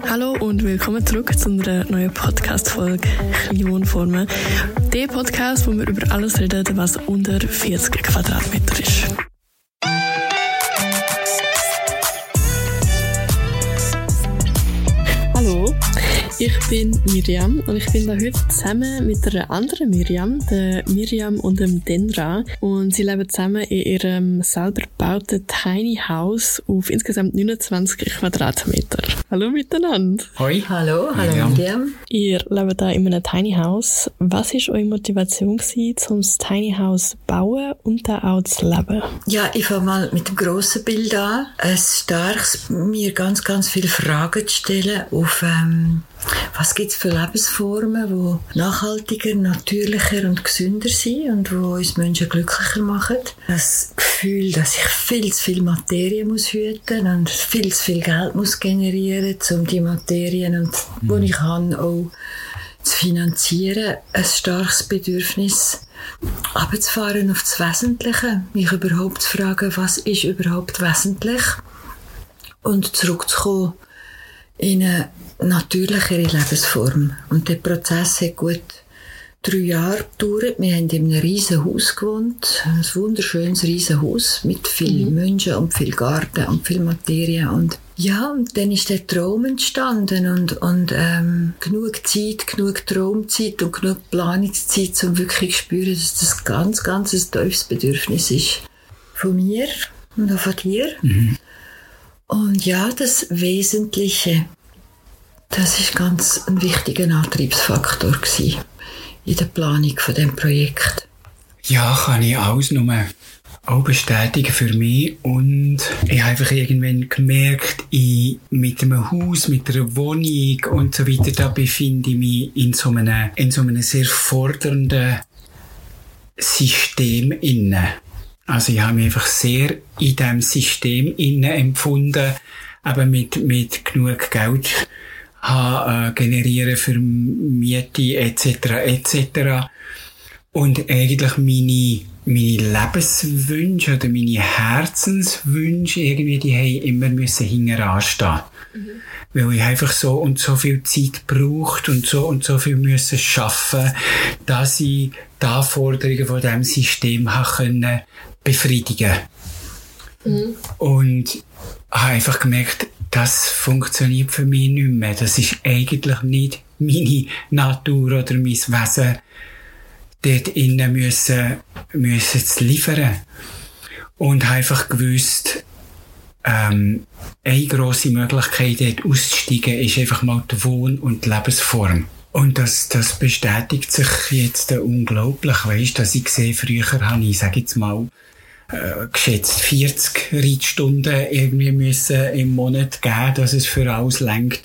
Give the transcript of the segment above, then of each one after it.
Hallo und willkommen zurück zu einer neuen Podcast-Folge Wohnformen. Der Podcast, wo wir über alles reden, was unter 40 Quadratmeter ist. Ich bin Miriam und ich bin da heute zusammen mit einer anderen Miriam, der Miriam und dem Denra. Und sie leben zusammen in ihrem selber gebauten Tiny House auf insgesamt 29 Quadratmeter. Hallo miteinander. Hoi. Hallo, hallo Miriam. Ihr lebt da in einem Tiny House. Was war eure Motivation, gewesen, um das Tiny House zu bauen und da auch zu leben? Ja, ich fange mal mit dem grossen Bild an. Es stark mir ganz, ganz viele Fragen zu stellen auf, ähm, was gibt es für Lebensformen, die nachhaltiger, natürlicher und gesünder sind und die uns Menschen glücklicher machen. Das Gefühl, dass ich viel zu viel Materie muss hüten und viel zu viel Geld muss generieren, um die Materien, und, mhm. die ich habe, auch zu finanzieren. Ein starkes Bedürfnis, abzufahren auf das Wesentliche, mich überhaupt zu fragen, was ist überhaupt wesentlich und zurückzukommen in eine natürlichere Lebensform. Und der Prozess hat gut drei Jahre gedauert. Wir haben in einem riesen Haus gewohnt. Ein wunderschönes riesen Haus mit vielen mhm. Menschen und viel Garten und viel Materie. Und ja, und dann ist der Traum entstanden und, und ähm, genug Zeit, genug Traumzeit und genug Planungszeit, um wirklich zu spüren, dass das ganz, ganz ein tiefes Bedürfnis ist. Von mir und auch von dir. Mhm. Und ja, das Wesentliche, das ist ganz ein wichtiger Antriebsfaktor in der Planung von dem Projekt. Ja, kann ich alles nur auch bestätigen für mich und ich habe einfach irgendwann gemerkt, ich mit einem Haus, mit einer Wohnung und so weiter, da befinde ich mich in so einem, in so einem sehr fordernden System inne. Also ich habe mich einfach sehr in diesem System inne empfunden, aber mit, mit genug Geld habe, äh, generieren für Miete etc. etc. Und eigentlich meine, meine Lebenswünsche oder meine Herzenswünsche irgendwie, die haben immer müssen hinten anstehen. Mhm. Weil ich einfach so und so viel Zeit braucht und so und so viel müssen schaffen, dass ich die Anforderungen von diesem System können befriedigen. Mhm. Und habe einfach gemerkt, das funktioniert für mich nicht mehr. Das ist eigentlich nicht meine Natur oder mein Wesen, dort innen müssen, müssen zu liefern. Und habe einfach gewusst, ähm, eine grosse Möglichkeit, dort auszusteigen, ist einfach mal die Wohn- und die Lebensform. Und das, das bestätigt sich jetzt unglaublich, weißt, dass ich sehe, früher habe ich, sage jetzt mal, äh, geschätzt 40 Reitstunden irgendwie müssen im Monat geben, dass es für alles lenkt.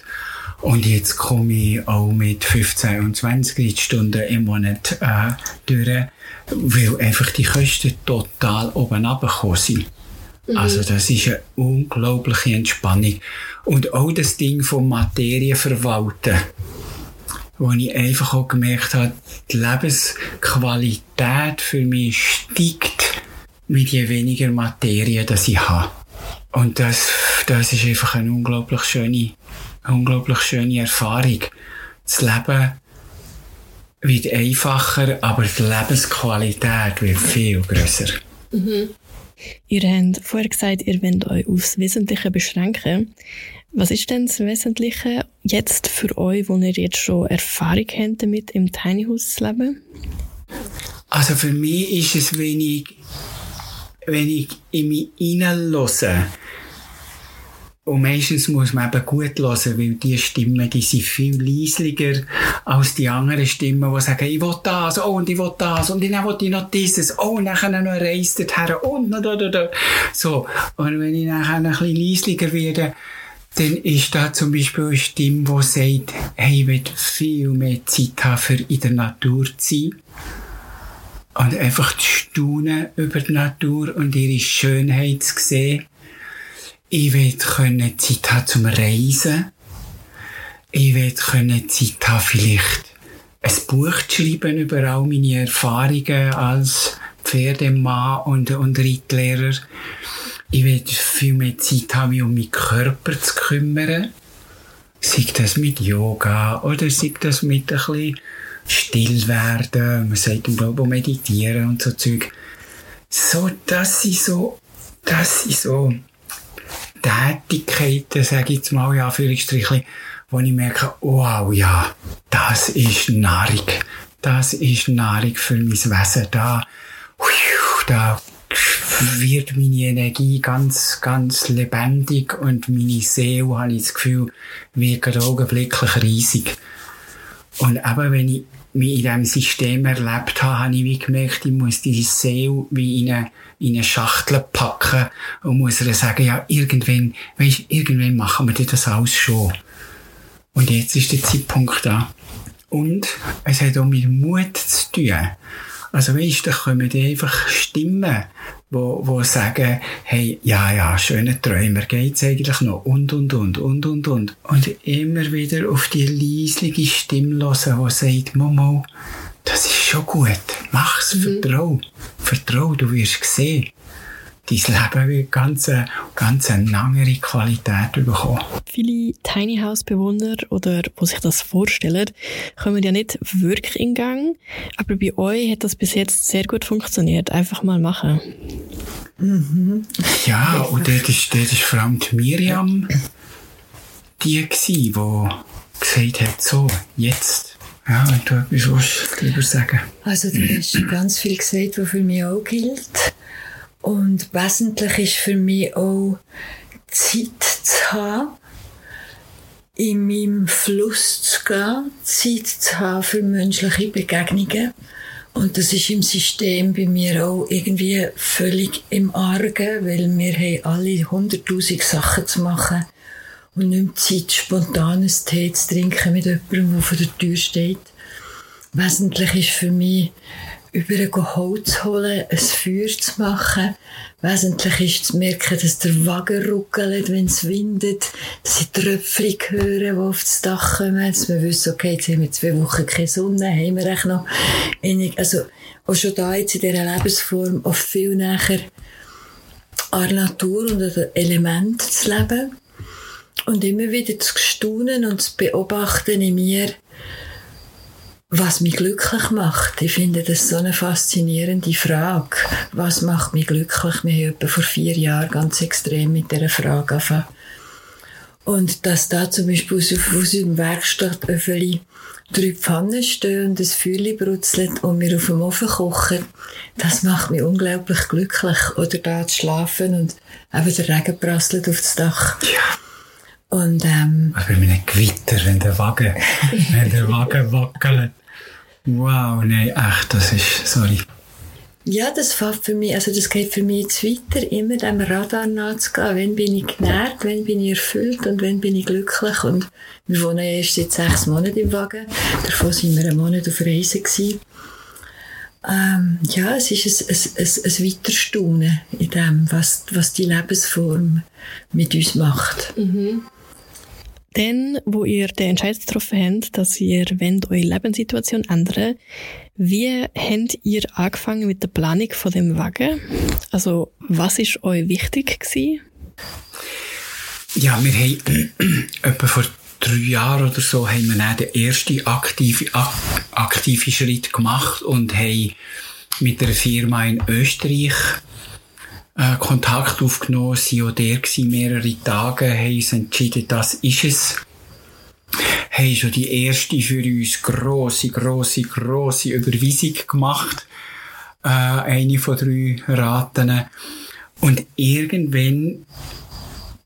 Und jetzt komme ich auch mit 15 und 20 Reitstunden im Monat äh, durch, weil einfach die Kosten total oben runtergekommen sind. Mhm. Also das ist eine unglaubliche Entspannung. Und auch das Ding vom Materienverwalten, wo ich einfach auch gemerkt habe, die Lebensqualität für mich steigt mit je weniger Materie, das ich habe. Und das, das ist einfach eine unglaublich schöne, unglaublich schöne Erfahrung. Das Leben wird einfacher, aber die Lebensqualität wird viel grösser. Mhm. Ihr habt vorher gesagt, ihr wollt euch aufs Wesentliche beschränken. Was ist denn das Wesentliche jetzt für euch, wo ihr jetzt schon Erfahrung habt damit, im Tiny House zu leben? Also für mich ist es wenig wenn ich in mich hineinlasse, und meistens muss man eben gut hören, weil die Stimmen, die sind viel leislicher als die anderen Stimmen, die sagen, ich will das, oh, und ich will das, und dann will ich noch dieses, oh, und dann noch eine Reise dorthin, und da, da, da. So. Und wenn ich nachher ein bisschen leislicher werde, dann ist da zum Beispiel eine Stimme, die sagt, hey, ich will viel mehr Zeit haben, für in der Natur zu sein und einfach zu staunen über die Natur und ihre Schönheit zu sehen. Ich will können Zeit haben zum Reisen. Ich will können Zeit haben, vielleicht ein Buch zu schreiben über all meine Erfahrungen als Pferdemann und, und Reitlehrer. Ich will viel mehr Zeit haben, um meinen Körper zu kümmern. sei das mit Yoga oder sei das mit ein bisschen still werden, man sagt im Glaube meditieren und so Zeug. So, das sind so, das sind so Tätigkeiten, sage ich jetzt mal in Anführungsstrichen, wo ich merke, wow, ja, das ist Nahrung. Das ist Nahrung für mein Wesen. Da, da wird meine Energie ganz, ganz lebendig und meine Seele, habe ich das Gefühl, wird augenblicklich riesig. Und eben, wenn ich mich in diesem System erlebt habe, habe ich wie gemerkt, ich muss diese Seele wie in eine, in eine Schachtel packen und muss ihr sagen, ja, irgendwann, weißt, irgendwann machen wir das alles schon. Und jetzt ist der Zeitpunkt da. Und es hat auch mit Mut zu tun. Also weißt, da kommen einfach Stimmen, wo, wo sagen, hey, ja, ja, schöne Träumer, geht's eigentlich noch? Und, und, und, und, und, und. Und immer wieder auf die leislige Stimme hören, die sagt, Momo, das ist schon gut. Mach's, mhm. vertrau. Vertrau, du wirst sehen dein Leben wird ganz, ganz eine andere Qualität bekommen. Viele Tiny House Bewohner oder wo sich das vorstellen, kommen ja nicht wirklich in Gang. Aber bei euch hat das bis jetzt sehr gut funktioniert. Einfach mal machen. Mhm. Ja, und dort ist, dort ist vor allem die Miriam die gewesen, die gesagt hat, so, jetzt ja, wenn du etwas darüber sagen. Also, du hast ganz viel gesagt, was für mich auch gilt. Und wesentlich ist für mich auch Zeit zu haben, in meinem Fluss zu gehen, Zeit zu haben für menschliche Begegnungen. Und das ist im System bei mir auch irgendwie völlig im Argen, weil wir haben alle hunderttausend Sachen zu machen und nicht mehr Zeit, spontanes Tee zu trinken mit jemandem, der vor der Tür steht. Wesentlich ist für mich, über Holz holen, ein Feuer zu machen. Wesentlich ist zu merken, dass der Wagen ruckelt, wenn es windet, dass ich Tröpfchen höre, die auf das Dach kommen, dass wir wissen, okay, jetzt haben wir zwei Wochen keine Sonne, haben wir echt noch einig, also auch schon da jetzt in dieser Lebensform auch viel näher an der Natur und an den Elementen zu leben und immer wieder zu staunen und zu beobachten in mir, was mich glücklich macht, ich finde das so eine faszinierende Frage. Was macht mich glücklich? Wir haben vor vier Jahren ganz extrem mit dieser Frage angefangen. Und dass da zum Beispiel aus, aus unserem Werkstatt öffentlich drei Pfannen stehen und ein Feuer brutzelt und wir auf dem Ofen kochen, das macht mich unglaublich glücklich. Oder da zu schlafen und eben der Regen prasselt auf das Dach. Ja. Und, ähm, also bei einem Gewitter, wenn der Wagen, wenn der Wagen wackelt. Wow, nein, echt, das ist, sorry. Ja, das fällt für mich, also das geht für mich jetzt weiter, immer dem Radar nachzugehen. Wenn bin ich genährt, wenn bin ich erfüllt und wenn bin ich glücklich. Und wir wohnen ja erst seit sechs Monaten im Wagen. Davon sind wir einen Monat auf Reisen gewesen. Ähm, ja, es ist ein, ein, ein, ein Weiterstaunen in dem, was, was die Lebensform mit uns macht. Mhm. Dann, wo ihr den Entscheid getroffen habt, dass ihr wollt, eure Lebenssituation ändern wie habt ihr angefangen mit der Planung von dem Wagen? Also, was ist euch wichtig gewesen? Ja, wir haben etwa vor drei Jahren oder so haben wir den ersten aktiven, aktiven Schritt gemacht und haben mit einer Firma in Österreich äh, Kontakt aufgenommen, sie auch der gewesen, mehrere Tage, haben uns entschieden, das ist es. Haben schon die erste für uns grosse, grosse, grosse Überweisung gemacht. Äh, eine von drei Raten. Und irgendwann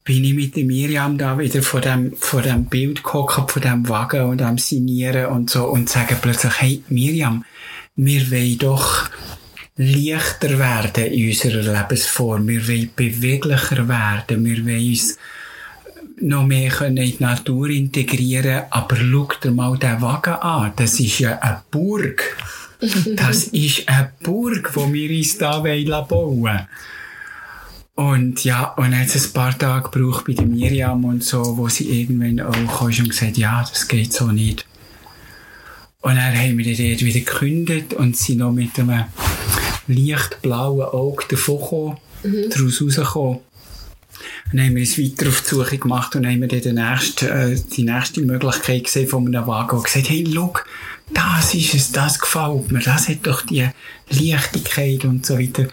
bin ich mit Miriam da wieder vor dem, vor dem Bild gehockt, vor dem Wagen und am Sinieren und so und sagen plötzlich, hey Miriam, wir wollen doch leichter werden in unserer Lebensform. Wir wollen beweglicher werden. Wir wollen uns noch mehr in die Natur integrieren. Aber schau dir mal diesen Wagen an. Das ist ja eine Burg. Das ist eine Burg, die wir uns hier bauen wollen. Und ja, und jetzt ein paar Tage gebraucht bei der Miriam und so, wo sie irgendwann auch kam und gesagt, ja, das geht so nicht. Und dann haben wir dort wieder gekündigt und sind noch mit einem leicht blauen Auge davon gekommen, mhm. daraus rausgekommen. dann haben wir uns weiter auf die Suche gemacht und haben dann die nächste, äh, die nächste Möglichkeit gesehen von einem Wagen und gesagt, hey, look, das ist es, das gefällt mir, das hat doch die Leichtigkeit und so weiter.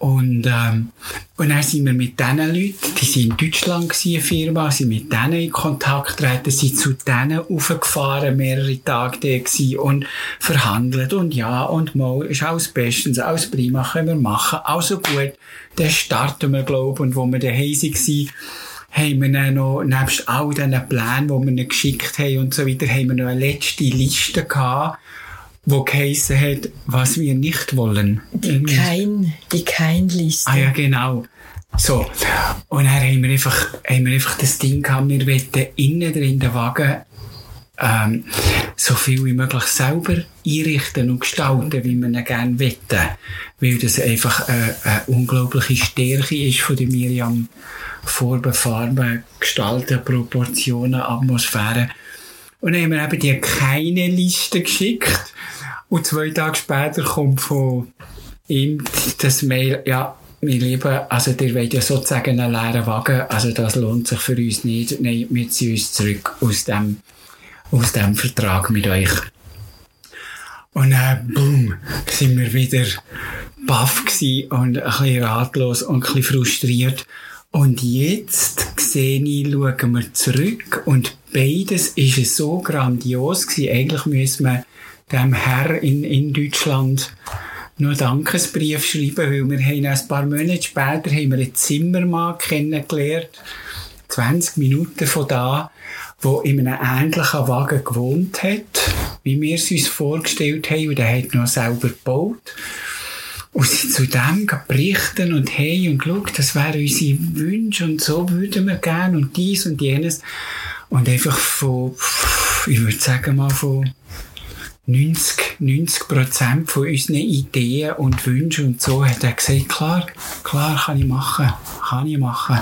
Und, ähm, und dann sind wir mit diesen Leuten, die sind in Deutschland gewesen, eine Firma, sind mit denen in Kontakt getreten, sind zu denen aufgefahren, mehrere Tage da gewesen und verhandelt und ja und mal, ist alles bestens, alles prima, können wir machen, also gut, dann starten wir, glaube und wo wir daheim waren, haben wir dann noch, nebst all diesen Plänen, die wir ihnen geschickt haben und so weiter, haben wir noch eine letzte Liste gehabt, wo geheissen hat, was wir nicht wollen. Die kein, die kein Liste. Ah ja, genau. So. Und dann haben wir einfach, haben wir einfach das Ding gehabt, wir wollten innen drin den Wagen ähm, so viel wie möglich selber einrichten und gestalten, wie wir ihn gerne wollten. Weil das einfach eine, eine unglaubliche Stärke ist von der Miriam. Farben, Farben, Gestalten, Proportionen, Atmosphäre. Und dann haben wir eben die keine Liste geschickt. Und zwei Tage später kommt von ihm das Mail, ja, wir lieben, also ihr wollt ja sozusagen einen leeren Wagen, also das lohnt sich für uns nicht. Nein, wir ziehen uns zurück aus dem, aus dem Vertrag mit euch. Und dann, boom, sind wir wieder baff und ein bisschen ratlos und ein bisschen frustriert. Und jetzt sehe ich, schauen wir zurück und beides ist so grandios gewesen. Eigentlich müssen wir dem Herr in, in Deutschland noch Dankesbrief schreiben, weil wir haben ein paar Monate später haben wir einen Zimmermann kennengelernt, 20 Minuten von da, wo in einem ähnlichen Wagen gewohnt hat, wie wir es uns vorgestellt haben, und der hat noch selber gebaut. Und sie zu dem berichten und hey und schau, das wären unsere Wünsche und so würden wir gerne und dies und jenes. Und einfach von, ich würde sagen mal von 90, 90 Prozent von unseren Ideen und Wünschen und so hat er gesagt, klar, klar kann ich machen, kann ich machen.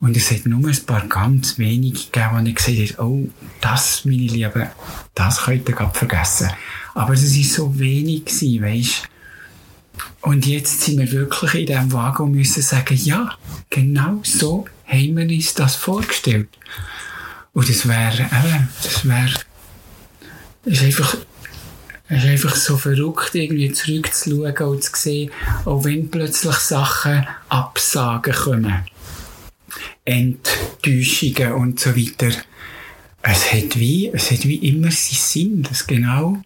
Und es hat nur ein paar ganz wenige gegeben, ich gesagt habe, oh, das, meine Lieben, das könnt ihr gerade vergessen. Aber es war so wenig gewesen, weisst und jetzt sind wir wirklich in diesem Wagen und müssen sagen, ja, genau so haben wir uns das vorgestellt. Und das wäre, eben, das wäre, ist einfach, ist einfach so verrückt, irgendwie zurückzuschauen und zu sehen, auch wenn plötzlich Sachen Absagen kommen. Enttäuschungen und so weiter. Es hat wie, es hat wie immer seinen Sinn, dass genau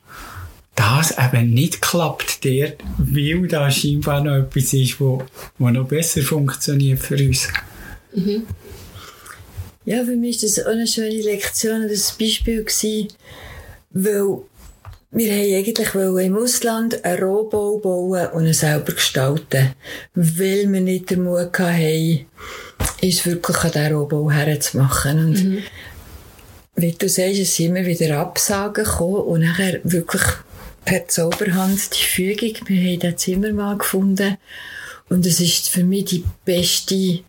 das eben nicht klappt dort, weil da scheinbar noch etwas ist, wo, wo noch besser funktioniert für uns. Mhm. Ja, für mich war das auch eine schöne Lektion und ein Beispiel gewesen, weil wir haben eigentlich im Ausland einen Rohbau bauen und ihn selber gestalten, weil wir nicht den Mut hatten, ist wirklich an diesen Rohbau herzumachen. Und mhm. wie du sagst, es sind immer wieder Absagen gekommen und nachher wirklich per Zauberhand die Fügung. Wir haben den Zimmermann gefunden. Und es ist für mich die beste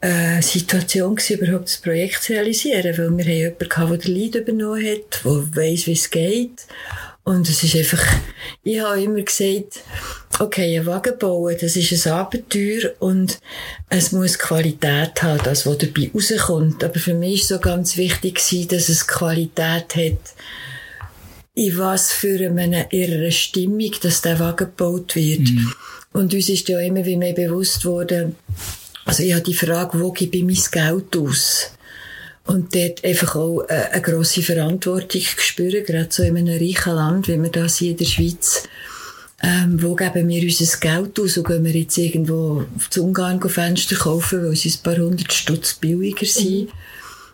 äh, Situation gewesen, überhaupt das Projekt zu realisieren, weil wir haben jemanden gehabt, der den Lead übernommen hat, der weiss, wie es geht. Und es ist einfach, ich habe immer gesagt, okay, ein Wagen bauen, das ist ein Abenteuer und es muss Qualität haben, das, was dabei rauskommt. Aber für mich ist so ganz wichtig dass es Qualität hat, in was für einer ihrer Stimmung, dass der Wagen gebaut wird. Mhm. Und uns ist ja immer wie mehr bewusst worden, also ich habe die Frage, wo gebe ich mein Geld aus? Und dort einfach auch eine, eine grosse Verantwortung spüren, gerade so in einem reichen Land, wie wir das hier in der Schweiz. Ähm, wo geben wir unser Geld aus? Und gehen wir jetzt irgendwo zu Ungarn Fenster kaufen, weil sie ein paar hundert Stutz billiger sind? Mhm.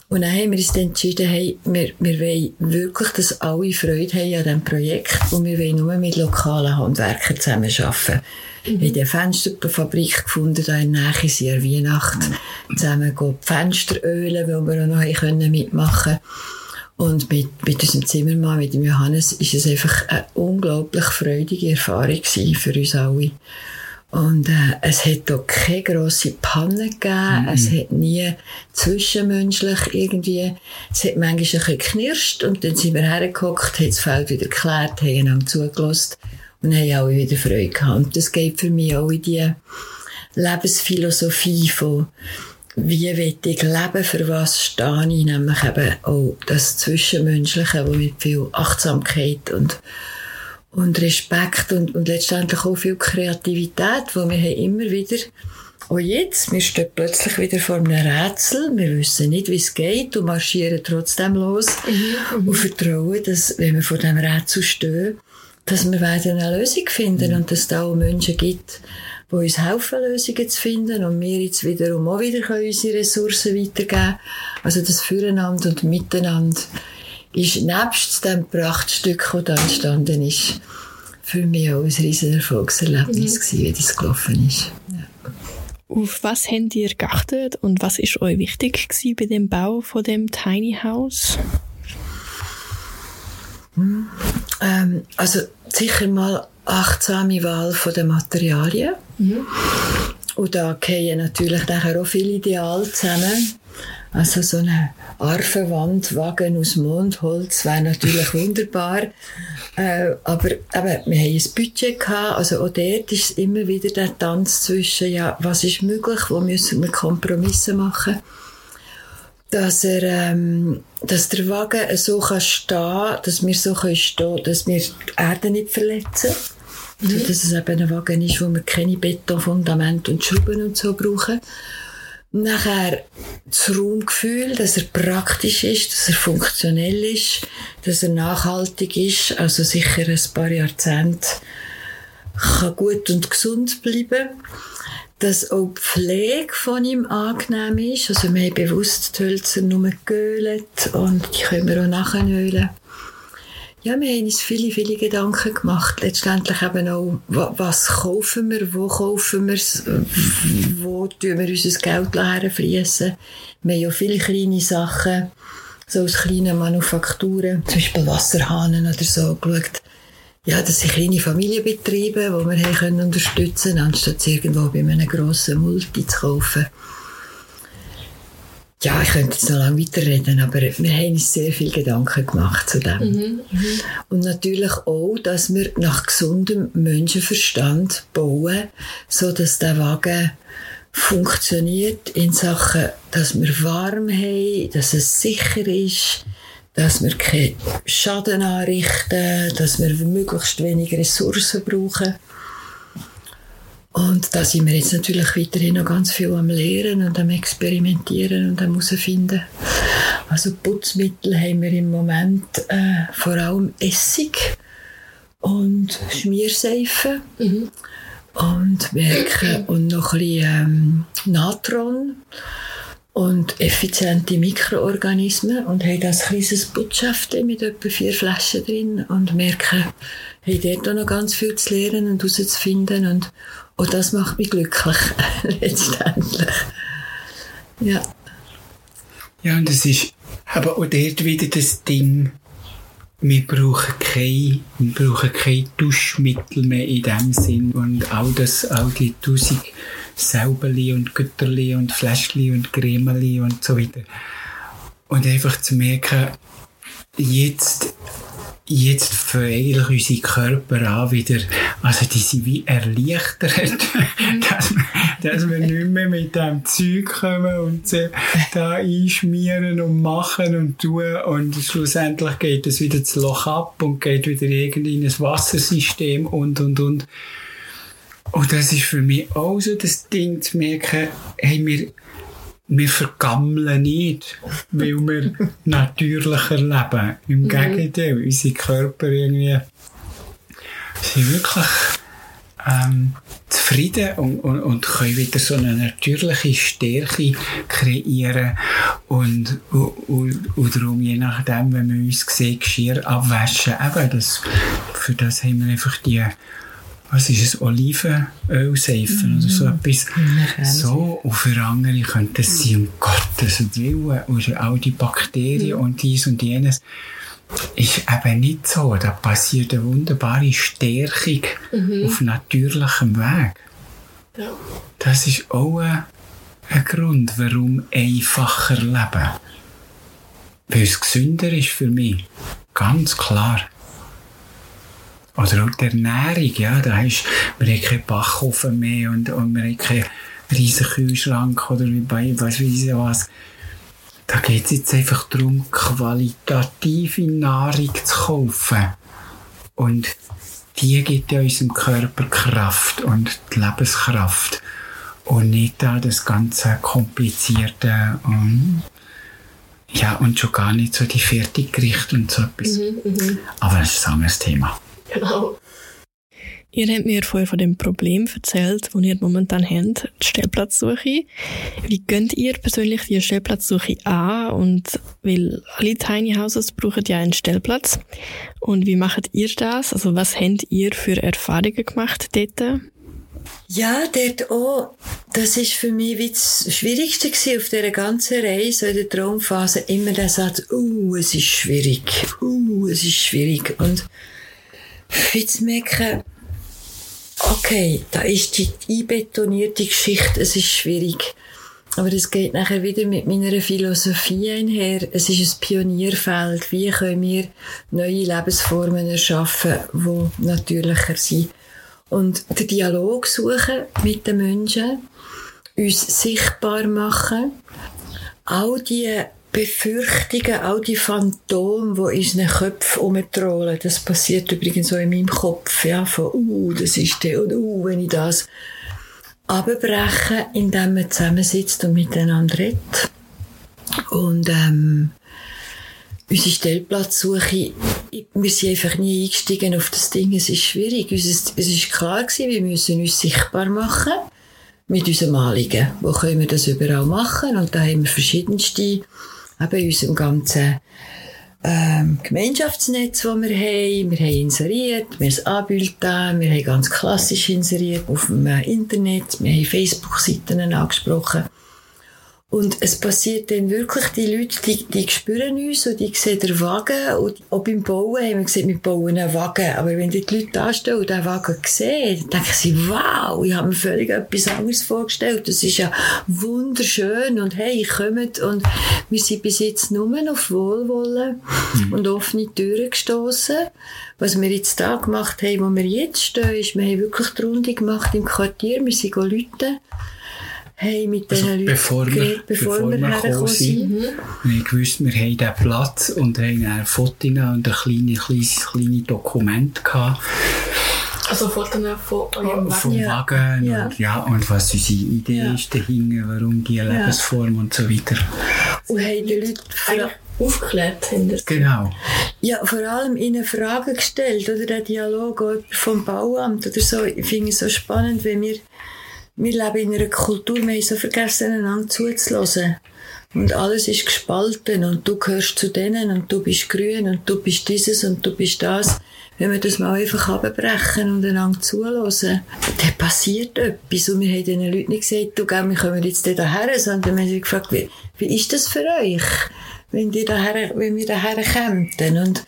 Und dann haben wir uns entschieden, hey, wir, wir wollen wirklich, dass alle Freude haben an diesem Projekt und wir wollen nur mit lokalen Handwerkern zusammenarbeiten. Mhm. In der Fensterfabrik gefunden, da in der Nähe sind Weihnachten, mhm. zusammen die Fenster ölen, weil wir auch noch können mitmachen Und mit, mit unserem Zimmermann, mit dem Johannes, ist es einfach eine unglaublich freudige Erfahrung für uns alle. Und äh, es hat auch keine grosse Panne gegeben. Mhm. Es hat nie zwischenmenschlich irgendwie, es hat manchmal ein bisschen geknirscht und dann sind wir hergehockt, haben das Feld wieder geklärt, haben einander zugelassen und haben alle wieder Freude gehabt. Und das geht für mich auch in die Lebensphilosophie von, wie will ich leben, für was stehe ich, nämlich eben auch das Zwischenmenschliche, wo mit viel Achtsamkeit und, und Respekt und, und letztendlich auch viel Kreativität, wo wir haben immer wieder. Auch jetzt, wir stehen plötzlich wieder vor einem Rätsel, wir wissen nicht, wie es geht und marschieren trotzdem los mhm, und vertrauen, dass, wenn wir vor diesem Rätsel stehen, dass wir werden eine Lösung finden mhm. und dass es da auch Menschen gibt, die uns helfen, Lösungen zu finden und wir jetzt wiederum auch wieder können unsere Ressourcen weitergeben Also das Füreinander und Miteinander ist nebst dem Prachtstück, das da entstanden ist, für mich auch ein riesen Erfolgserlebnis mhm. gewesen, wie das gelaufen ist. Ja. Auf was habt ihr geachtet und was ist euch wichtig gewesen bei dem Bau von dem Tiny House? Hm. Ähm, also sicher mal achtsame Wahl der Materialien. Mhm. Und da gehen natürlich nachher auch viele Ideale zusammen. Also so eine Arfenwandwagen aus Mondholz wäre natürlich wunderbar. Äh, aber eben, wir haben ein Budget gehabt, also auch dort ist immer wieder der Tanz zwischen, ja, was ist möglich, wo müssen wir Kompromisse machen, dass er, ähm, dass der Wagen so kann stehen, dass wir so können stehen, dass wir die Erde nicht verletzen. Mhm. Also, dass es eben ein Wagen ist, wo wir keine Betonfundament und Schrauben und so brauchen. Nachher das Raumgefühl, dass er praktisch ist, dass er funktionell ist, dass er nachhaltig ist, also sicher ein paar Jahrzehnte kann gut und gesund bleiben. Dass auch die Pflege von ihm angenehm ist. Also wir haben bewusst die Hölzer nur geölt und die können wir auch nachölen. Ja, wir haben uns viele, viele Gedanken gemacht. Letztendlich eben auch, was kaufen wir, wo kaufen wir es, wo tun wir unser Geld herfließen. Wir haben ja viele kleine Sachen, so aus kleinen Manufakturen, zum Beispiel Wasserhahnen oder so, geschaut. Ja, das sind kleine Familienbetriebe, die wir haben können unterstützen anstatt irgendwo bei einem grossen Multi zu kaufen. Ja, ich könnte jetzt noch lange weiterreden, aber wir haben uns sehr viel Gedanken gemacht zu dem. Mhm, mhm. Und natürlich auch, dass wir nach gesundem Menschenverstand bauen, so dass der Wagen funktioniert in Sachen, dass wir warm haben, dass es sicher ist, dass wir keinen Schaden anrichten, dass wir möglichst wenig Ressourcen brauchen. Und da sind wir jetzt natürlich weiterhin noch ganz viel am Lehren und am Experimentieren und am herausfinden. Also Putzmittel haben wir im Moment äh, vor allem Essig und Schmierseife mhm. und merken und noch ein bisschen ähm, Natron und effiziente Mikroorganismen und haben das kleines Putzschäftchen mit etwa vier Flaschen drin und merken, haben dort auch noch ganz viel zu lernen und herauszufinden und und das macht mich glücklich, letztendlich. Ja. Ja, und es ist aber auch dort wieder das Ding, wir brauchen kein, wir brauchen kein Duschmittel mehr in dem Sinn. Und all das, all die tausend Säubeli und Gütterli und Fläschli und Cremeli und so weiter. Und einfach zu merken, jetzt jetzt fangen eigentlich unsere Körper an wieder, also die sind wie erleichtert, dass, wir, dass wir nicht mehr mit dem Zeug kommen und sie da einschmieren und machen und tun und schlussendlich geht es wieder das Loch ab und geht wieder irgendwie in ein Wassersystem und und und. Und das ist für mich auch so das Ding zu merken, hey, wir, wir vergammeln nicht, weil wir natürlicher leben. Im mhm. Gegenteil, unsere Körper irgendwie sind wirklich ähm, zufrieden und, und, und können wieder so eine natürliche Stärke kreieren und, und, und darum, je nachdem, wenn wir uns sehen, Geschirr abwaschen, eben das, für das haben wir einfach die was ist es, Olivenölseifen mm. oder so mhm. etwas. So, und für andere könnte es sein, um Gottes Willen, und all die Bakterien mm. und dies und jenes. Ist eben nicht so. Da passiert eine wunderbare Stärkung mhm. auf natürlichem Weg. Ja. Das ist auch ein, ein Grund, warum einfacher leben. Weil es gesünder ist für mich. Ganz klar. Oder auch die Ernährung, ja, da ist, wir haben keinen Backofen mehr und, und wir haben keine riesen Kühlschrank oder wie bei, was weiß ich was. Da geht es jetzt einfach darum, qualitative Nahrung zu kaufen. Und die gibt ja unserem Körper Kraft und die Lebenskraft. Und nicht da das ganze komplizierte und ja, und schon gar nicht so die Fertiggerichte und so etwas. Mhm, mh. Aber das ist ein anderes Thema. Genau. Ihr habt mir vorher von dem Problem erzählt, das ihr momentan habt, die Stellplatzsuche. Wie könnt ihr persönlich die Stellplatzsuche an? Und weil alle Tiny Houses brauchen ja einen Stellplatz. Und wie macht ihr das? Also was habt ihr für Erfahrungen gemacht dort? Ja, dort auch. Das ist für mich wie das Schwierigste gewesen auf dieser ganzen Reise, in der Traumphase, immer der Satz, uh, es ist schwierig, uh, es ist schwierig. Und jetzt merken, okay, da ist die einbetonierte Geschichte, es ist schwierig. Aber es geht nachher wieder mit meiner Philosophie einher. Es ist ein Pionierfeld. Wie können wir neue Lebensformen erschaffen, die natürlicher sind? Und den Dialog suchen mit den Menschen, uns sichtbar machen, all die Befürchtungen, all die Phantome, die in unseren Köpfen umtrollen, das passiert übrigens auch in meinem Kopf, ja, von, uh, das ist der, und uh, wenn ich das abbrechen, indem man zusammensitzt und miteinander redet. Und, ähm, unsere Stellplatzsuche, wir sind einfach nie eingestiegen auf das Ding. Es ist schwierig. Es ist klar gewesen, wir müssen uns sichtbar machen mit unserem Anliegen. Wo können wir das überall machen? Und da haben wir verschiedenste, eben in unserem ganzen ähm, Gemeinschaftsnetz, das wir haben. Wir haben inseriert, wir haben da, wir haben ganz klassisch inseriert auf dem Internet, wir haben Facebook-Seiten angesprochen. Und es passiert dann wirklich, die Leute, die, die spüren uns und die sehen den Wagen. Und auch beim Bauen haben wir gesagt, wir bauen einen Wagen. Aber wenn die Leute da stehen und den Wagen sehen, dann denken sie, wow, ich habe mir völlig etwas anderes vorgestellt. Das ist ja wunderschön und hey, kommt. Und wir sind bis jetzt nur auf Wohlwollen mhm. und offene Türen gestoßen. Was wir jetzt da gemacht haben, wo wir jetzt stehen, ist, wir haben wirklich die Runde gemacht im Quartier. Wir sind Leute haben mit also diesen bevor Leuten geredet, bevor, bevor wir, wir hergekommen sind. Mhm. Wir gewusst, wir haben diesen Platz und haben ein Foto und ein kleines, kleines, kleines Dokument gehabt. Also Fotos von eurem Wagen? Vom Wagen ja. Und, ja, und was unsere Idee ja. ist dahinter, warum die Lebensform und so weiter. Und haben die Leute Eigentlich aufgeklärt haben. Genau. Ja, vor allem ihnen Fragen gestellt, oder der Dialog vom Bauamt oder so. Ich finde es so spannend, wenn wir wir leben in einer Kultur, wir haben so vergessen, einander zuzulassen. Und alles ist gespalten und du gehörst zu denen und du bist grün und du bist dieses und du bist das. Wenn wir das mal einfach abbrechen und einander zulassen, dann passiert etwas. Und wir haben den Leuten nicht gesagt, du, gell, wir kommen jetzt daher, sondern wir haben sie gefragt, wie, wie ist das für euch, wenn, die daher, wenn wir daher kommen? Und,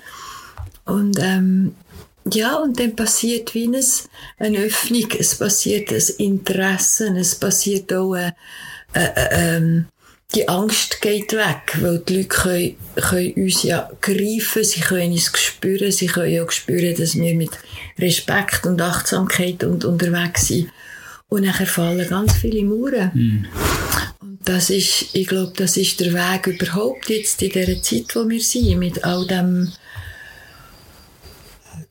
und ähm, ja, und dann passiert wie eine, eine Öffnung, es passiert ein Interesse, es passiert auch eine, eine, eine, ähm, die Angst geht weg, weil die Leute können, können uns ja greifen, sie können uns spüren, sie können ja spüren, dass wir mit Respekt und Achtsamkeit und unterwegs sind. Und nachher fallen ganz viele Mauern. Mm. Und das ist, ich glaube, das ist der Weg überhaupt jetzt in dieser Zeit, wo wir sind, mit all dem,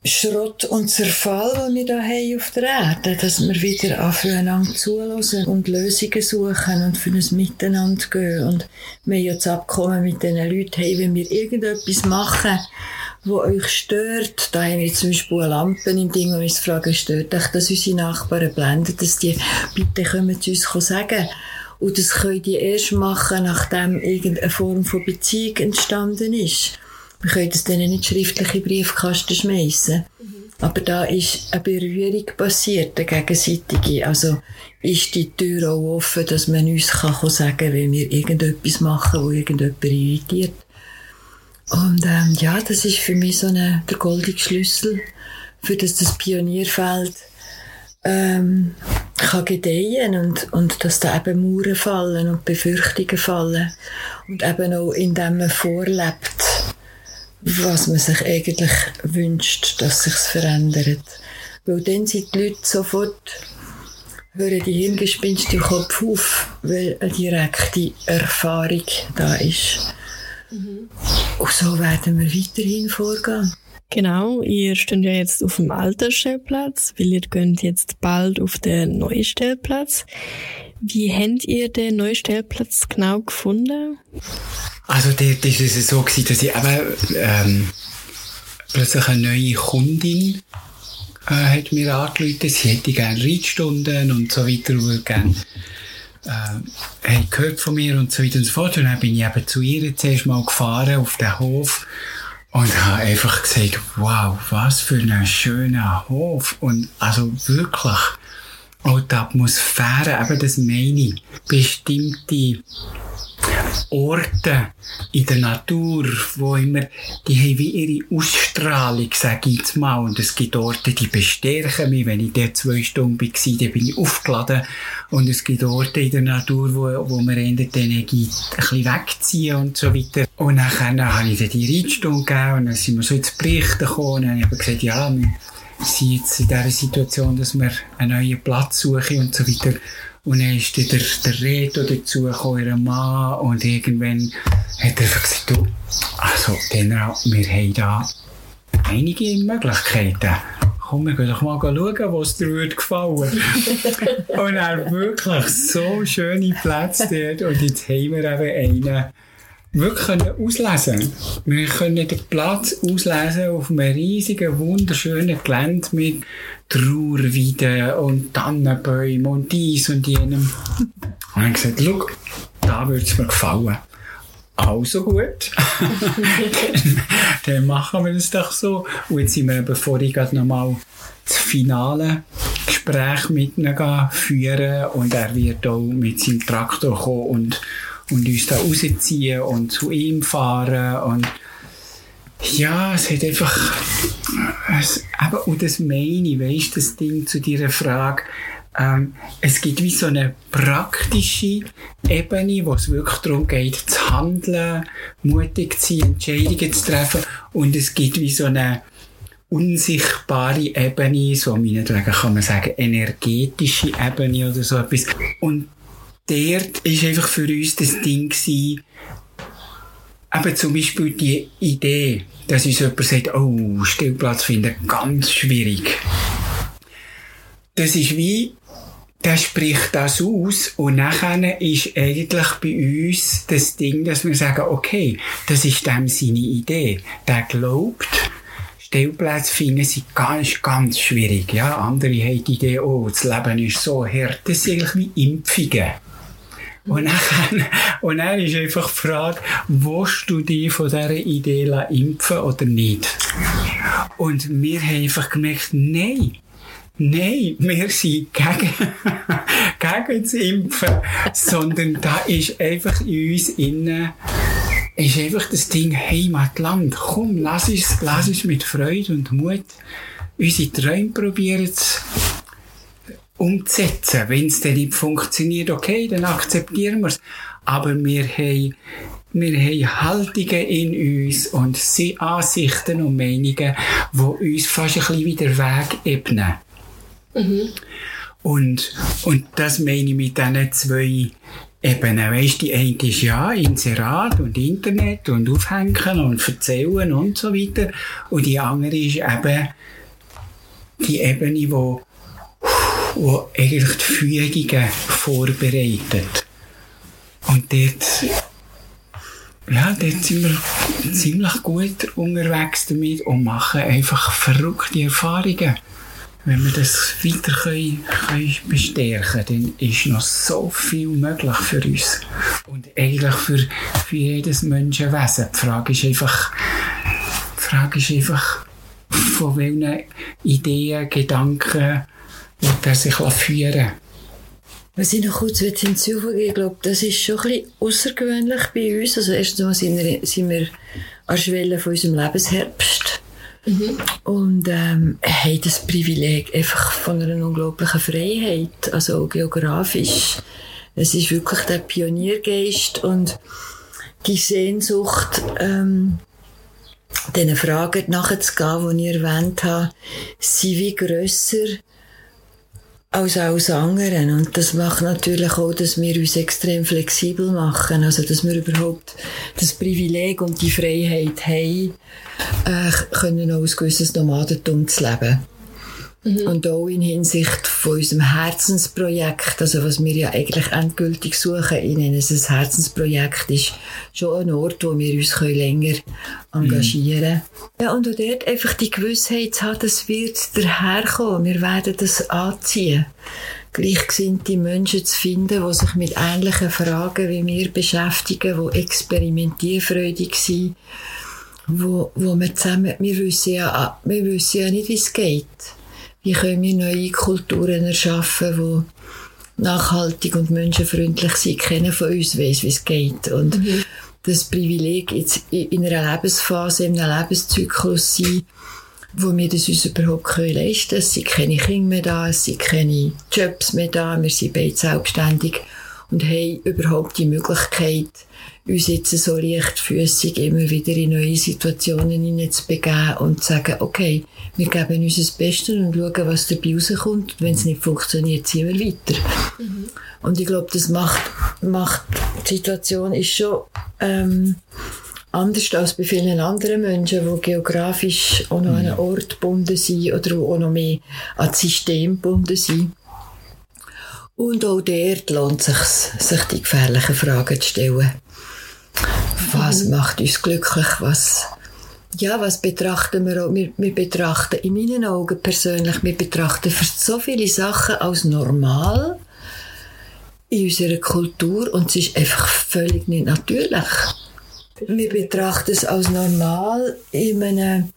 Schrott und Zerfall, den wir hier haben auf der Erde, dass wir wieder aufeinander zulassen und Lösungen suchen und für ein Miteinander gehen. Und wir haben jetzt Abkommen mit diesen Leuten, hey, wenn wir irgendetwas machen, wo euch stört, da haben wir zum Beispiel Lampen im Ding und uns fragen, stört euch, dass unsere Nachbarn blenden, dass die, bitte kommen zu uns sagen. Und das können die erst machen, nachdem irgendeine Form von Beziehung entstanden ist. Wir können das denen nicht schriftliche Briefkasten schmeißen. Mhm. Aber da ist eine Berührung passiert, eine gegenseitige. Also ist die Tür auch offen, dass man uns kann sagen kann, wenn wir irgendetwas machen, wo irgendjemand irritiert. Und ähm, ja, das ist für mich so eine, der goldige Schlüssel, für das das Pionierfeld ähm, kann gedeihen und, und dass da eben Mauern fallen und Befürchtungen fallen. Und eben auch, indem man vorlebt was man sich eigentlich wünscht, dass sich verändert. Weil dann sind die Leute sofort hören die Hirngespinste im Kopf auf, weil eine direkte Erfahrung da ist. Mhm. Und so werden wir weiterhin vorgehen. Genau, ihr steht ja jetzt auf dem alten Stellplatz, weil ihr könnt jetzt bald auf den neuen Stellplatz. Wie habt ihr den neuen Stellplatz genau gefunden? Also dort war es so, gewesen, dass ich eben ähm, plötzlich eine neue Kundin äh, hat mir angerufen, sie hätte gerne Reitstunden und so weiter und gerne äh, hat gehört von mir und so weiter und so fort. Und dann bin ich eben zu ihr zuerst mal gefahren auf den Hof und habe einfach gesagt, wow, was für ein schöner Hof. Und also wirklich, auch die Atmosphäre, eben das meine ich, bestimmte Orte in der Natur, wo immer, die haben wie ihre Ausstrahlung, sage ich jetzt mal. Und es gibt Orte, die bestärken mich. Wenn ich dort zwei Stunden war, dann bin ich aufgeladen. Und es gibt Orte in der Natur, wo, wo man die Energie ein bisschen wegziehen und so weiter. Und dann habe ich dann die Reitstunde gegeben und dann sind wir so ins Berichten gekommen und dann habe ich gesagt, ja, sind jetzt in dieser Situation, dass wir einen neuen Platz suchen und so weiter. Und dann ist der, der Reto dazu gekommen, ihr Mann, und irgendwann hat er gesagt, du, also, dann, wir haben da einige Möglichkeiten. Komm, wir gehen doch mal schauen, was dir würde gefallen. und er wirklich so schöne Plätze dort. Und jetzt haben wir eben einen, wirklich können auslesen. Wir können den Platz auslesen auf einem riesigen, wunderschönen Gelände mit Trauerweiden und Tannenbäumen und dies und jenem. Und ich gesagt, schau, da würde es mir gefallen. Also gut. dann, machen wir es doch so. Und jetzt sind wir, bevor ich gerade nochmal das finale Gespräch mit ihm führen und er wird auch mit seinem Traktor kommen und und uns da rausziehen und zu ihm fahren und ja, es hat einfach, es, aber, und das meine ich, weißt das Ding zu dieser Frage, ähm, es gibt wie so eine praktische Ebene, wo es wirklich darum geht, zu handeln, mutig zu sein, Entscheidungen zu treffen und es gibt wie so eine unsichtbare Ebene, so meinetwegen kann man sagen, energetische Ebene oder so etwas. Und dort ist einfach für uns das Ding gewesen, eben zum Beispiel die Idee, dass uns jemand sagt, oh, Stillplatz finden ganz schwierig. Das ist wie, der spricht das aus und nachher ist eigentlich bei uns das Ding, dass wir sagen, okay, das ist dem seine Idee. Der glaubt, Stellplätze finden sie ganz, ganz schwierig. Ja, andere haben die Idee, oh, das Leben ist so hart. Das sind eigentlich wie Impfungen. Und dann, und dann ist einfach die Frage, willst du dich von dieser Idee impfen oder nicht? Und wir haben einfach gemerkt, nein. Nein, wir sind gegen, gegen das Impfen, sondern da ist einfach in uns innen, ist einfach das Ding Heimatland. Komm, lass uns, lass uns mit Freude und Mut unsere Träume probieren zu umzusetzen. Wenn es dann nicht funktioniert, okay, dann akzeptieren wir es. Aber wir haben, wir haben Haltungen in uns und Ansichten und Meinungen, die uns fast ein bisschen wieder Weg ebnen. Mhm. Und, und das meine ich mit diesen zwei Ebenen. Weißt, die eine ist ja Inserat und Internet und Aufhängen und Erzählen und so weiter. Und die andere ist eben die Ebene, die eigentlich die Fügungen vorbereitet. Und dort, ja, dort sind wir ziemlich gut unterwegs damit und machen einfach verrückte Erfahrungen. Wenn wir das weiter können, können bestärken dann ist noch so viel möglich für uns. Und eigentlich für, für jedes Menschenwesen. Die Frage ist einfach, die Frage ist einfach, von welchen Ideen, Gedanken, wird er sich führen was ich noch kurz hinzufügen ich glaube, das ist schon ein bisschen außergewöhnlich bei uns. Also erstens mal sind wir, sind wir an der Schwelle von unserem Lebensherbst. Mhm. Und ähm, haben das Privileg einfach von einer unglaublichen Freiheit, also auch geografisch. Es ist wirklich der Pioniergeist und die Sehnsucht, ähm, diesen Fragen nachzugehen, die ich erwähnt habe, sind wie grösser als alles andere. Und das macht natürlich auch, dass wir uns extrem flexibel machen. Also, dass wir überhaupt das Privileg und die Freiheit haben, äh, können auch ein gewisses Nomadentum zu leben. Mhm. Und auch in Hinsicht von unserem Herzensprojekt, also was wir ja eigentlich endgültig suchen, ich nenne es ein Herzensprojekt, ist schon ein Ort, wo wir uns länger engagieren können. Mhm. Ja, und auch dort einfach die Gewissheit zu haben, das wird daherkommen, wir werden das anziehen gleichgesinnte Menschen zu finden, die sich mit ähnlichen Fragen wie wir beschäftigen, die experimentierfreudig sind, wo, wo wir zusammen, wir wissen ja, wir wissen ja nicht, wie es geht wie können wir neue Kulturen erschaffen, die nachhaltig und menschenfreundlich sind, kennen von uns weiss, wie es geht. Und mhm. das Privileg jetzt in einer Lebensphase, in einem Lebenszyklus sein, wo wir das uns überhaupt leisten können. Es sind keine Kinder mehr da, es sind keine Jobs mehr da, wir sind beide selbstständig und haben überhaupt die Möglichkeit, uns jetzt so leichtfüßig immer wieder in neue Situationen hineinzubegeben und zu sagen, okay, wir geben uns das Beste und schauen, was dabei rauskommt. Wenn es nicht funktioniert, ziehen wir weiter. Mhm. Und ich glaube, das macht, macht, die Situation ist schon, ähm, anders als bei vielen anderen Menschen, die geografisch auch noch an einen Ort gebunden sind oder auch noch mehr an das System gebunden sind. Und auch dort lohnt es sich, sich die gefährlichen Fragen zu stellen. Was mhm. macht uns glücklich? Was, ja, was betrachten wir auch? Wir, wir betrachten in meinen Augen persönlich, wir betrachten für so viele Sachen als normal in unserer Kultur und es ist einfach völlig nicht natürlich. Wir betrachten es als normal in einem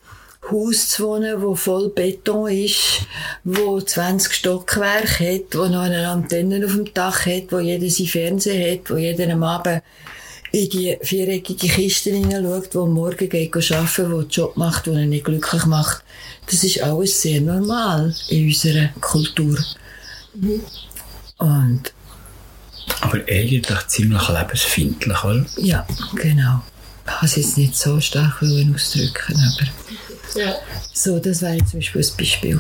Haus zu wohnen, wo voll Beton ist, wo 20 Stockwerke hat, wo noch eine Antenne auf dem Dach hat, wo jeder sein Fernseher hat, wo jeder am Abend in die viereckige Kiste hineinschaut, wo Morgen geht arbeiten, wo den Job macht, den er nicht glücklich macht. Das ist alles sehr normal in unserer Kultur. Und aber eigentlich ziemlich lebensfindlich, oder? Ja, genau. Ich kann es jetzt nicht so stark ausdrücken, aber ja. so, das wäre zum Beispiel ein Beispiel.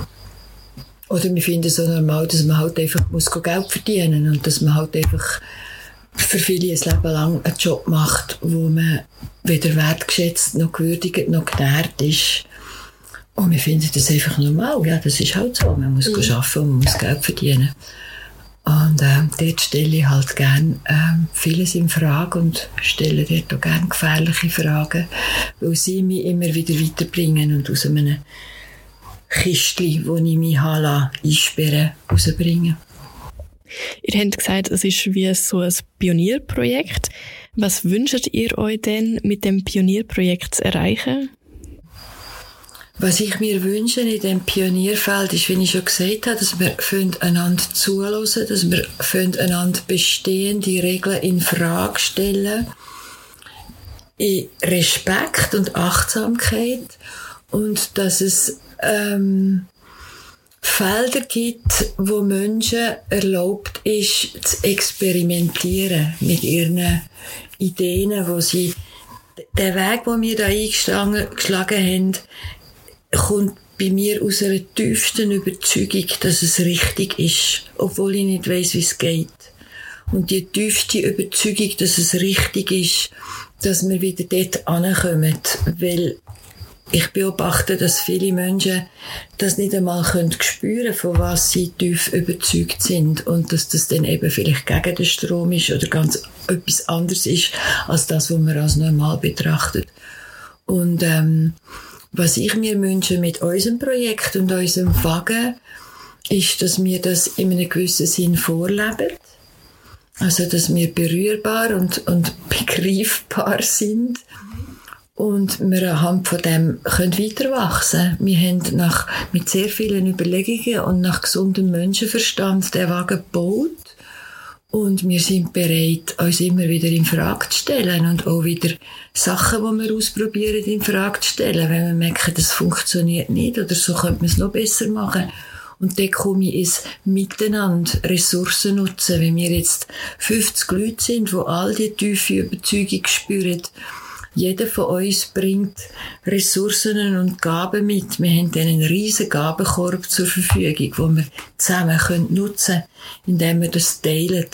Oder wir finden es so normal, dass man halt einfach muss Geld verdienen muss und dass man halt einfach für viele ein Leben lang einen Job macht, wo man weder wertgeschätzt, noch gewürdigt, noch genährt ist. Und wir finden das einfach normal. Ja, das ist halt so. Man muss mhm. arbeiten und man muss Geld verdienen. Und äh, dort stelle ich halt gerne äh, vieles in Frage und stelle dort auch gerne gefährliche Fragen, weil sie mich immer wieder weiterbringen und aus einem Kistchen, wo ich mich habe einsperren rausbringen. Ihr habt gesagt, es ist wie so ein Pionierprojekt. Was wünscht ihr euch denn mit dem Pionierprojekt zu erreichen? Was ich mir wünsche in dem Pionierfeld ist, wie ich schon gesagt habe, dass wir einander zuhören, dass wir einander bestehende Regeln in Frage stellen, in Respekt und Achtsamkeit. Und dass es ähm, Felder gibt, wo Menschen erlaubt ist, zu experimentieren mit ihren Ideen, wo sie der Weg, den wir da eingeschlagen haben, kommt bei mir aus einer tiefsten Überzeugung, dass es richtig ist, obwohl ich nicht weiß, wie es geht. Und die tiefste Überzeugung, dass es richtig ist, dass wir wieder dort ankommen, weil ich beobachte, dass viele Menschen das nicht einmal können spüren, von was sie tief überzeugt sind und dass das dann eben vielleicht gegen den Strom ist oder ganz etwas anderes ist als das, was man als normal betrachtet. Und ähm, was ich mir wünsche mit unserem Projekt und unserem Wagen, ist, dass wir das in einem gewissen Sinn vorleben. Also, dass wir berührbar und, und begreifbar sind und wir anhand von dem können weiter wachsen. Wir haben nach, mit sehr vielen Überlegungen und nach gesundem Menschenverstand den Wagen gebaut. Und wir sind bereit, uns immer wieder in Frage zu stellen und auch wieder Sachen, die wir ausprobieren, in Frage zu stellen. Wenn wir merken, das funktioniert nicht oder so könnte man es noch besser machen. Und dann komme ich ins Miteinander Ressourcen nutzen. Wenn wir jetzt 50 Leute sind, die all die tiefe Überzeugung spüren, Jeder von uns bringt Ressourcen und Gaben mit. Wir haben einen riesen Gabenkorb zur Verfügung, wo wir zusammen können nutzen indem wir das teilen.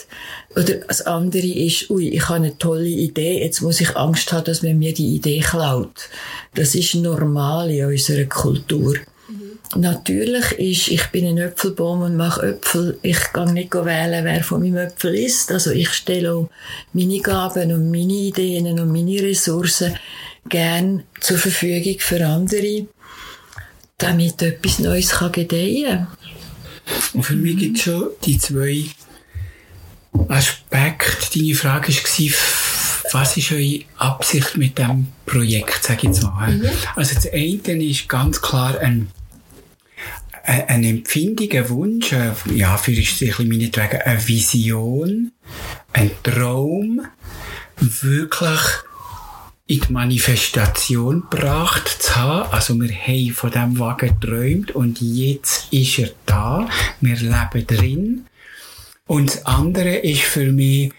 Oder das andere ist, ui, ich habe eine tolle Idee, jetzt muss ich Angst haben, dass man mir die Idee klaut. Das ist normal in unserer Kultur. Natürlich ist, ich bin ein Äpfelbaum und mache Äpfel. Ich kann nicht wählen, wer von meinem Äpfel ist. Also ich stelle auch meine Gaben und meine Ideen und meine Ressourcen gern zur Verfügung für andere, damit etwas Neues kann gedeihen Und für mich gibt es schon die zwei Aspekte. Deine Frage war, was ist eure Absicht mit dem Projekt, sage ich jetzt mal. Mhm. Also das eine ist ganz klar ein ein Empfindung, Wunsch, ja, für ist sicher meinetwegen eine Vision, ein Traum, wirklich in die Manifestation gebracht zu haben. Also wir haben von dem Wagen geträumt und jetzt ist er da. Wir leben drin. Und das andere ist für mich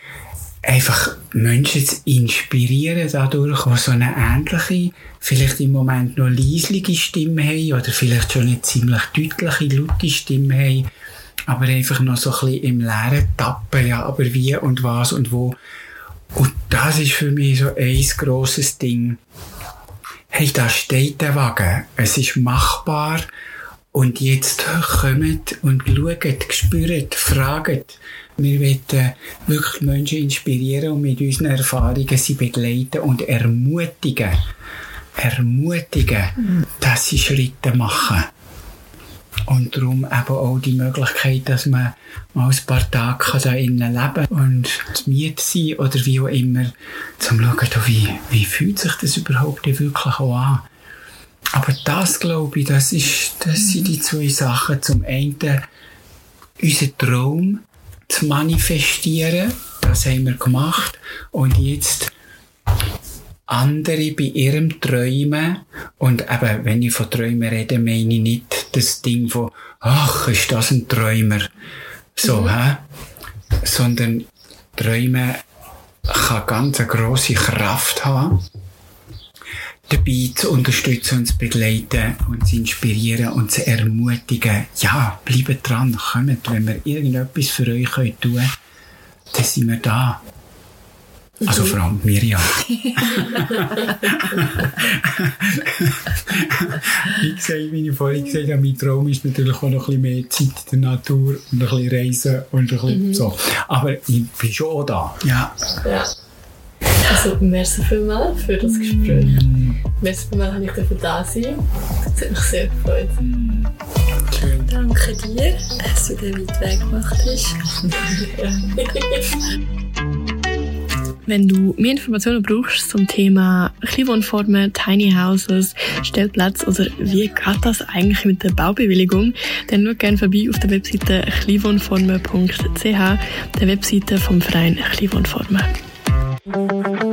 einfach Menschen zu inspirieren dadurch, die so eine ähnliche, vielleicht im Moment noch leislige Stimme haben oder vielleicht schon eine ziemlich deutliche, laute Stimme haben, aber einfach noch so ein bisschen im Leeren tappen, ja, aber wie und was und wo. Und das ist für mich so ein grosses Ding. Hey, da steht der Wagen. Es ist machbar. Und jetzt kommt und schaut, spürt, fragt. Wir wollen wirklich Menschen inspirieren und mit unseren Erfahrungen sie begleiten und ermutigen, ermutigen, dass sie Schritte machen. Und darum eben auch die Möglichkeit, dass man mal ein paar Tage da innen leben und zu Miete sein oder wie auch immer, zum schauen, wie, wie fühlt sich das überhaupt wirklich auch an. Aber das, glaube ich, das, ist, das sind die zwei Sachen. Zum einen unser Traum zu manifestieren. Das haben wir gemacht. Und jetzt andere bei ihrem Träumen. Und eben, wenn ich von Träumen rede, meine ich nicht das Ding von, ach, ist das ein Träumer? So, mhm. hä? Sondern Träumen kann ganz eine grosse Kraft haben dabei zu unterstützen und zu begleiten und zu inspirieren und zu ermutigen. Ja, bleibt dran, kommt, wenn wir irgendetwas für euch tun können, dann sind wir da. Also vor allem Miriam. wie gesagt, ich vorhin gesagt habe, mein Traum ist natürlich auch noch ein bisschen mehr Zeit in der Natur und ein bisschen Reisen und ein bisschen mhm. so. Aber ich bin schon auch da. Ja. ja. Also, merci vielmals für das Gespräch. Mm. Merci vielmals, dass ich da sein Das hat mich sehr gefreut. Mm. Danke dir, dass du den weit Weg gemacht hast. Wenn du mehr Informationen brauchst zum Thema Kleinwohnformen, Tiny Houses, Stellplatz oder wie geht das eigentlich mit der Baubewilligung, dann schau gerne vorbei auf der Webseite kleinwohnformen.ch, der Webseite vom Verein Kleinwohnformen. Thank you.